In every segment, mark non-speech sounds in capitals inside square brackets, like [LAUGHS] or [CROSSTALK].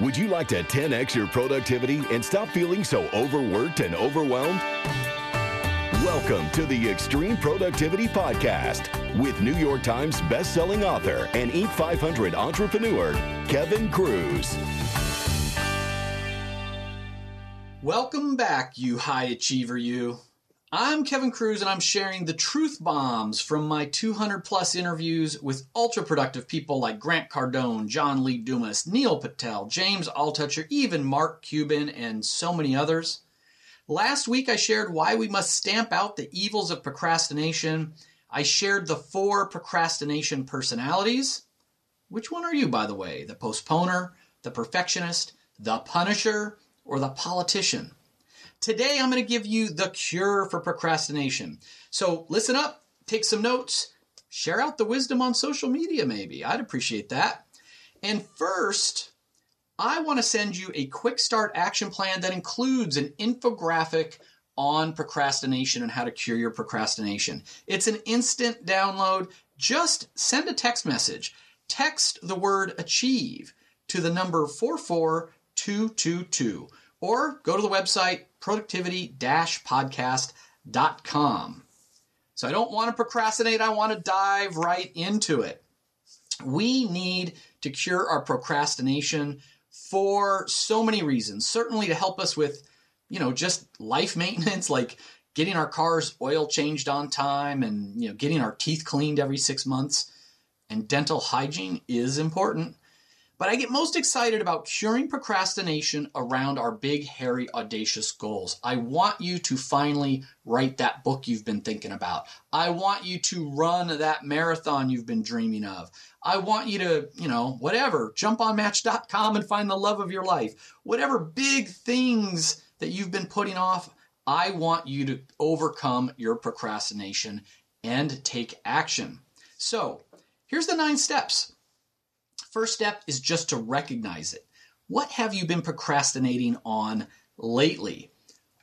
Would you like to 10x your productivity and stop feeling so overworked and overwhelmed? Welcome to the Extreme Productivity Podcast with New York Times bestselling author and Inc. 500 entrepreneur, Kevin Kruse. Welcome back, you high achiever, you. I'm Kevin Kruse, and I'm sharing the truth bombs from my 200 plus interviews with ultra productive people like Grant Cardone, John Lee Dumas, Neil Patel, James Altucher, even Mark Cuban, and so many others. Last week, I shared why we must stamp out the evils of procrastination. I shared the four procrastination personalities. Which one are you, by the way? The postponer, the perfectionist, the punisher, or the politician? Today, I'm going to give you the cure for procrastination. So listen up, take some notes, share out the wisdom on social media, maybe. I'd appreciate that. And first, I want to send you a quick start action plan that includes an infographic on procrastination and how to cure your procrastination. It's an instant download. Just send a text message. Text the word achieve to the number 44222 or go to the website productivity-podcast.com. So I don't want to procrastinate, I want to dive right into it. We need to cure our procrastination for so many reasons. Certainly to help us with, you know, just life [LAUGHS] maintenance like getting our cars oil changed on time and, you know, getting our teeth cleaned every 6 months. And dental hygiene is important. But I get most excited about curing procrastination around our big, hairy, audacious goals. I want you to finally write that book you've been thinking about. I want you to run that marathon you've been dreaming of. I want you to, you know, whatever, jump on match.com and find the love of your life. Whatever big things that you've been putting off, I want you to overcome your procrastination and take action. So, here's the nine steps. First step is just to recognize it. What have you been procrastinating on lately?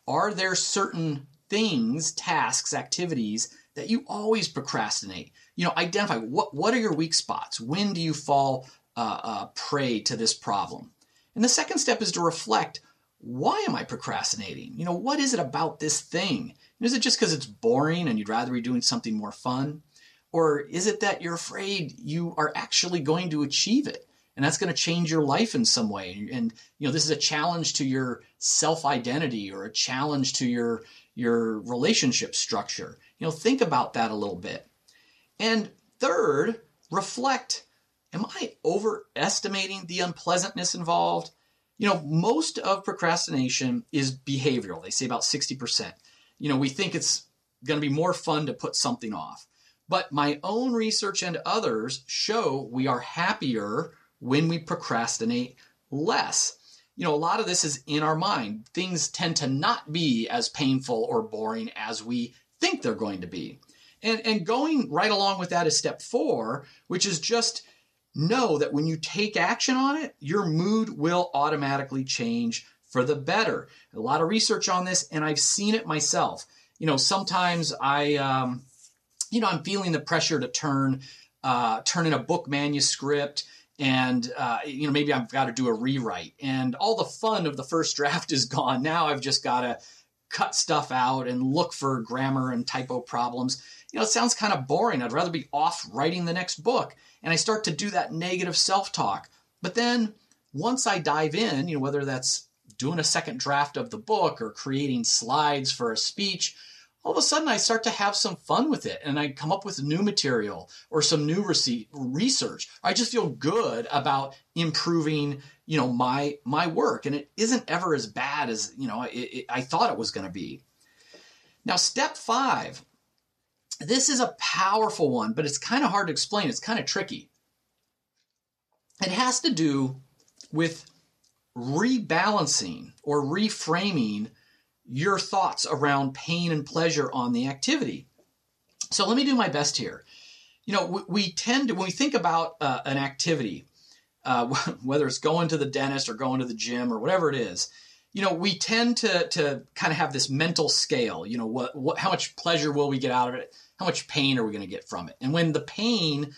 Are there certain things, tasks, activities that you always procrastinate? You know, identify what, what are your weak spots? When do you fall uh, uh, prey to this problem? And the second step is to reflect why am I procrastinating? You know, what is it about this thing? Is it just because it's boring and you'd rather be doing something more fun? Or is it that you're afraid you are actually going to achieve it? And that's going to change your life in some way. And, you know, this is a challenge to your self identity or a challenge to your, your relationship structure. You know, think about that a little bit. And third, reflect am I overestimating the unpleasantness involved? You know, most of procrastination is behavioral. They say about 60%. You know, we think it's going to be more fun to put something off. But my own research and others show we are happier when we procrastinate less. You know, a lot of this is in our mind. Things tend to not be as painful or boring as we think they're going to be. And, and going right along with that is step four, which is just know that when you take action on it, your mood will automatically change for the better. A lot of research on this, and I've seen it myself. You know, sometimes I, um, you know, I'm feeling the pressure to turn uh, turn in a book manuscript and uh, you know maybe I've got to do a rewrite and all the fun of the first [LAUGHS] draft is gone. Now I've just got to cut stuff out and look for grammar and typo problems. You know, it sounds kind of boring. I'd rather be off writing the next book. And I start to do that negative self-talk. But then once I dive in, you know, whether that's doing a second draft of the book or creating slides for a speech all of a sudden I start to have some fun with it and I come up with new material or some new research. I just feel good about improving, you know, my my work and it isn't ever as bad as, you know, it, it, I thought it was going to be. Now, step 5. This is a powerful one, but it's kind of hard to explain. It's kind of tricky. It has to do with rebalancing or reframing your thoughts around pain and pleasure on the activity. So let me do my best here. You know, we, we tend to, when we think about uh, an activity, uh, [LAUGHS] whether it's going to the dentist or going to the gym or whatever it is, you know, we tend to, to kind of have this mental scale. You know, what, what, how much pleasure will we get out of it? How much pain are we going to get from it? And when the pain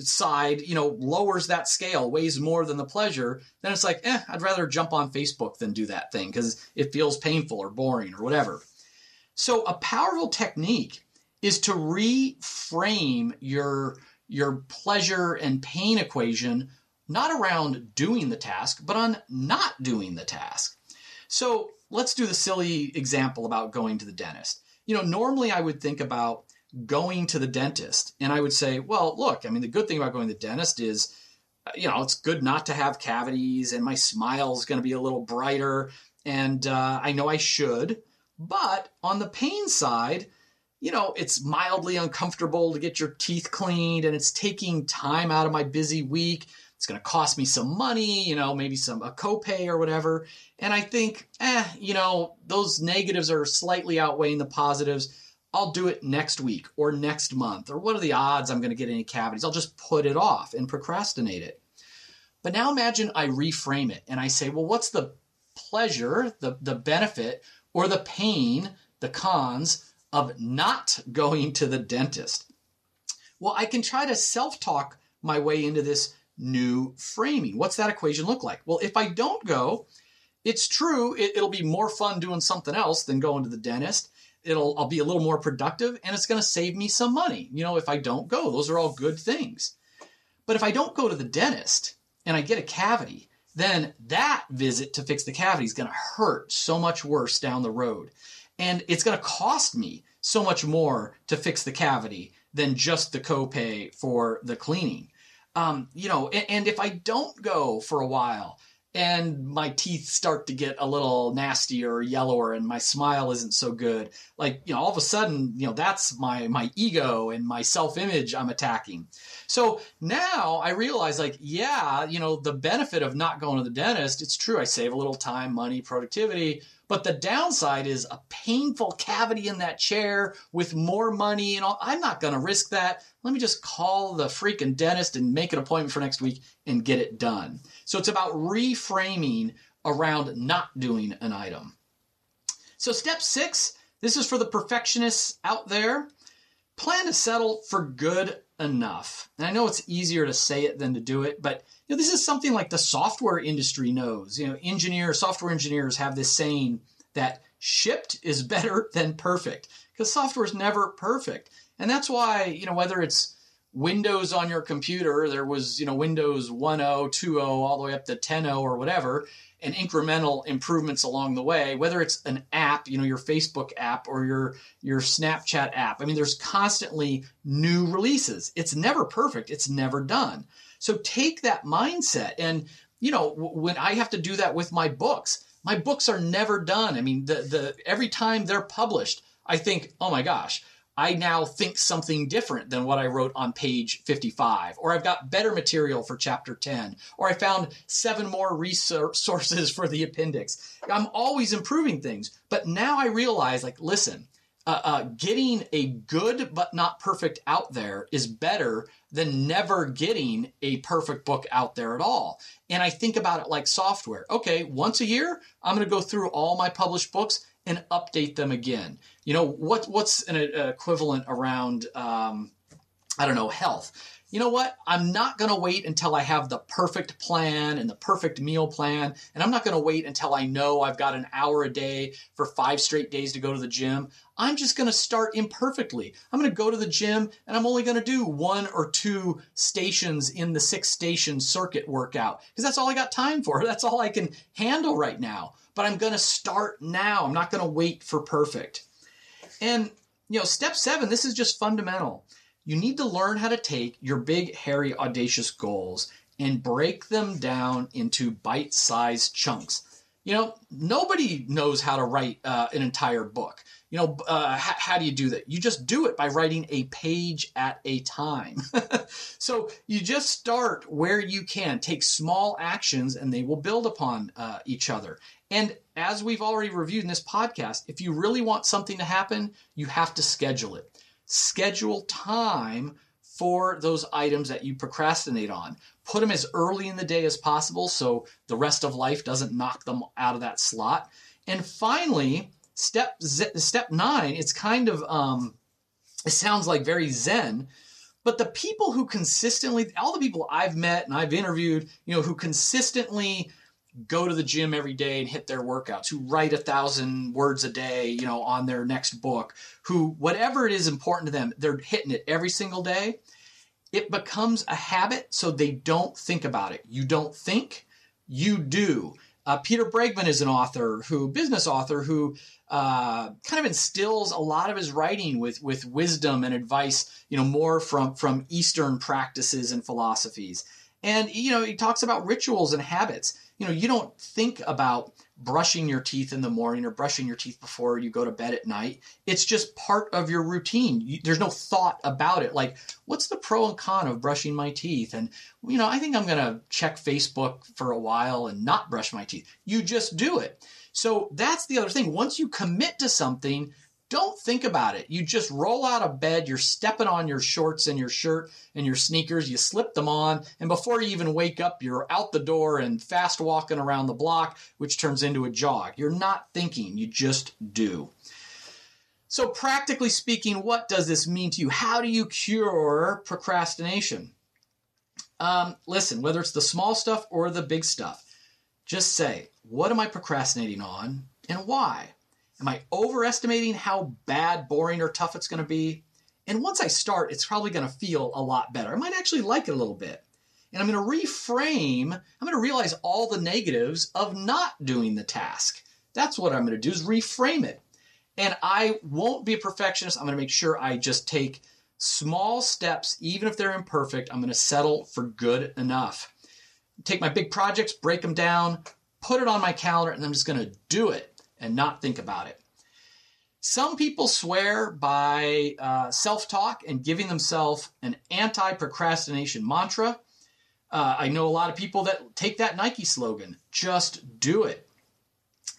side, you know, lowers that scale, weighs more than the pleasure, then it's like, eh, I'd rather jump on Facebook than do that thing because it feels painful or boring or whatever. So a powerful technique is to reframe your your pleasure and pain equation not around doing the task, but on not doing the task. So let's do the silly example about going to the dentist. You know, normally I would think about going to the dentist and I would say, well, look, I mean, the good thing about going to the dentist is, uh, you know, it's good not to have cavities and my smile is going to be a little brighter. And uh, I know I should. But on the pain side, you know, it's mildly uncomfortable to get your teeth cleaned and it's taking time out of my busy week. It's going to cost me some money, you know, maybe some a copay or whatever. And I think, eh, you know, those negatives are slightly outweighing the positives. I'll do it next week or next month, or what are the odds I'm going to get any cavities? I'll just put it off and procrastinate it. But now imagine I reframe it and I say, well, what's the pleasure, the, the benefit, or the pain, the cons of not [LAUGHS] going to the dentist? Well, I can try to self talk my way into this new framing. What's that equation look like? Well, if I don't go, it's true, it, will be more fun doing something else than going to the dentist it'll I'll be a little more productive and it's going to save me some money. You know, if I don't go, those are all good things. But if I don't go to the dentist and I get a cavity, then that visit to fix the cavity is going to hurt so much worse down the road. And it's going to cost me so much more to fix the cavity than just the copay for the cleaning. Um, you know, and, and if I don't go for a while, and my teeth start to get a little nastier or yellower and my smile isn't so good. Like you know all of a sudden you know that's my my ego and my self-image i'm attacking. So now i realize like yeah you know the benefit of not going to the dentist it's true i save a little time money productivity but the downside is a painful cavity in that chair with more money and all. I'm not going to risk that. Let me just call the freaking dentist and make an appointment for next week and get it done. So it's about reframing around not doing an item. So, step six this is for the perfectionists out there. Plan to settle for good enough. And I know it's easier to say it than to do it, but you know, this is something like the software industry knows. You know, engineers, software engineers have this saying that shipped is [LAUGHS] better than perfect because software is never perfect. And that's why, you know, whether it's Windows on your computer, there was, you know, Windows 1.0, 2.0, all the way up to 10.0 or whatever, and incremental improvements along the way, whether it's an app, you know, your Facebook app or your your Snapchat app. I mean, there's constantly new releases. It's never perfect. It's never done. So take that mindset. And, you know, when I have to do that with my books, my books are never done. I mean, the, the, every time they're published, I think, oh my gosh, I now think something different than what I wrote on page 55, or I've got better material for chapter 10, or I found seven more resources [LAUGHS] for the appendix. I'm always improving things. But now I realize, like, listen, uh, uh, getting a good but not perfect out there is better than never getting a perfect book out there at all. And I think about it like software. Okay, once a year, I'm going to go through all my published books and update them again. You know, what what's an equivalent around um, I don't know, health you know what? I'm not going to wait until I have the perfect plan and the perfect meal plan. And I'm not going to wait until I know I've got an hour a day for five straight days to go to the gym. I'm just going to start imperfectly. I'm going to go to the gym and I'm only going to do one or two stations in the six station circuit workout because that's all I got time for. [LAUGHS] That's all I can handle right now. But I'm going to start now. I'm not going to wait for perfect. And, you know, step seven, this is just fundamental you need to learn how to take your big, hairy, audacious goals and break them down into bite sized chunks. You know, nobody knows how to write uh, an entire book. You know, uh, h- how do you do that? You just do it by writing a page at a time. [LAUGHS] so you just start where you can, take small actions, and they will build upon uh, each other. And as we've already reviewed in this podcast, if you really want something to happen, you have to schedule it schedule time for those items that you procrastinate on. Put them as early in the day as possible so the rest of life doesn't knock them out of that slot. And finally, step step 9, it's kind of um it sounds like very zen, But the people who consistently, all the people I've met and I've interviewed, you know, who consistently go to the gym every day and hit their workouts, who write a thousand words a day, you know, on their next book, who whatever it is important to them, they're hitting it every single day. It becomes a habit, so they don't think about it. You don't think, you do. Uh, Peter Bregman is an author who, business author, who uh, kind of instills a lot of his writing with with wisdom and advice, you know, more from from Eastern practices and philosophies. And you know, he talks about rituals and habits you know, you don't think about brushing your teeth in the morning or brushing your teeth before you go to bed at night. It's just part of your routine. You, there's no thought about it. Like, what's the pro and con of brushing my teeth? And, you know, I think I'm going to check Facebook for a while and not brush my teeth. You just do it. So that's the other thing. Once you commit to something, don't think about it. You just roll out of bed, you're stepping on your shorts and your shirt and your sneakers, you slip them on, and before you even wake up, you're out the door and fast walking around the block, which turns into a jog. You're not thinking, you just do. So, practically speaking, what does this mean to you? How do you cure procrastination? Um, listen, whether it's the small stuff or the big stuff, just say, what am I procrastinating on and why? Am I overestimating how bad, boring, or tough it's going to be? And once I start, it's probably going to feel a lot better. I might actually like it a little bit. And I'm going to reframe, I'm going to realize all the negatives of not doing the task. That's what I'm going to do is reframe it. And I won't be a perfectionist. I'm going to make sure I just take small steps, even if they're imperfect. I'm going to settle for good enough. Take my big projects, break them down, put it on my calendar, and I'm just going to do it and not think about it. Some people swear by uh, self talk and giving themselves an anti procrastination mantra. Uh, I know a lot of people that take that Nike slogan just do it.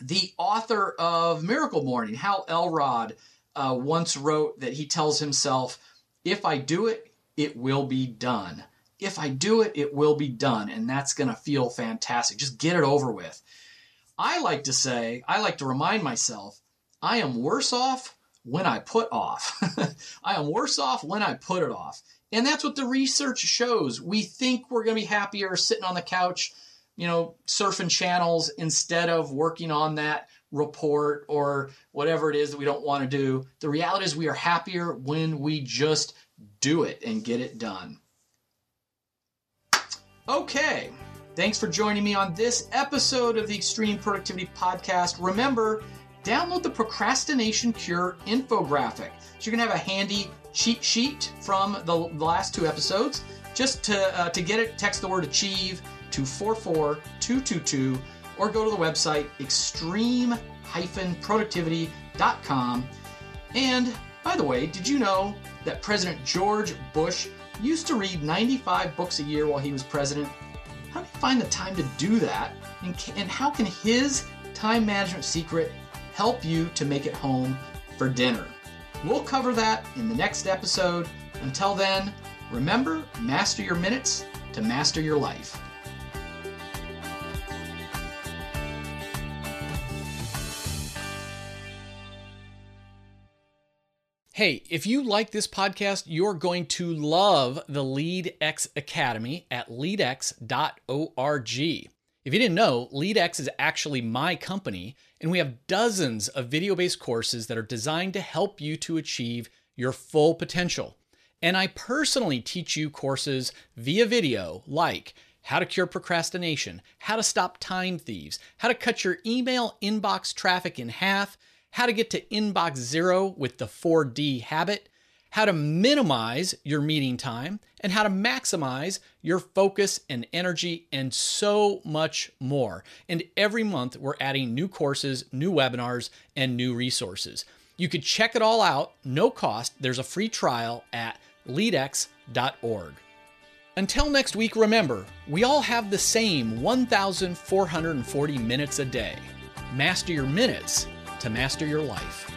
The author of Miracle Morning, Hal Elrod, uh, once wrote that he tells himself, If I do it, it will be done. If I do it, it will be done. And that's going to feel fantastic. Just get it over with. I like to say, I like to remind myself, I am worse off when I put off. [LAUGHS] I am worse off when I put it off. And that's what the research shows. We think we're going to be happier sitting on the couch, you know, surfing channels instead of working on that report or whatever it is that we don't want to do. The reality is we are happier when we just do it and get it done. Okay, Thanks for joining me on this episode of the Extreme Productivity Podcast. Remember, download the Procrastination Cure infographic. So you're going to have a handy cheat sheet from the, last two episodes. Just to, uh, to get it, text the word achieve to 44222 or go to the website extreme-productivity.com. And by the way, did you know that President George Bush used to read 95 books a year while he was president? How do you find the time to do that? And, and how can his time management secret help you to make it home for dinner? We'll cover that in the next episode. Until then, remember master your minutes to master your life. Hey, if you like this podcast, you're going to love the LeadX Academy at leadx.org. If you didn't know, LeadX is actually my company, and we have dozens of video based courses that are designed to help you to achieve your full potential. And I personally teach you courses via video like how to cure procrastination, how to stop time thieves, how to cut your email inbox traffic in half how to get to inbox zero with the 4D habit, how to minimize your meeting time, and how to maximize your focus and energy, and so much more. And every month, we're adding new courses, new webinars, and new resources. You could check it all out, no cost. There's a free trial at leadx.org. Until next week, remember, we all have the same 1,440 minutes a day. Master your minutes to master your life.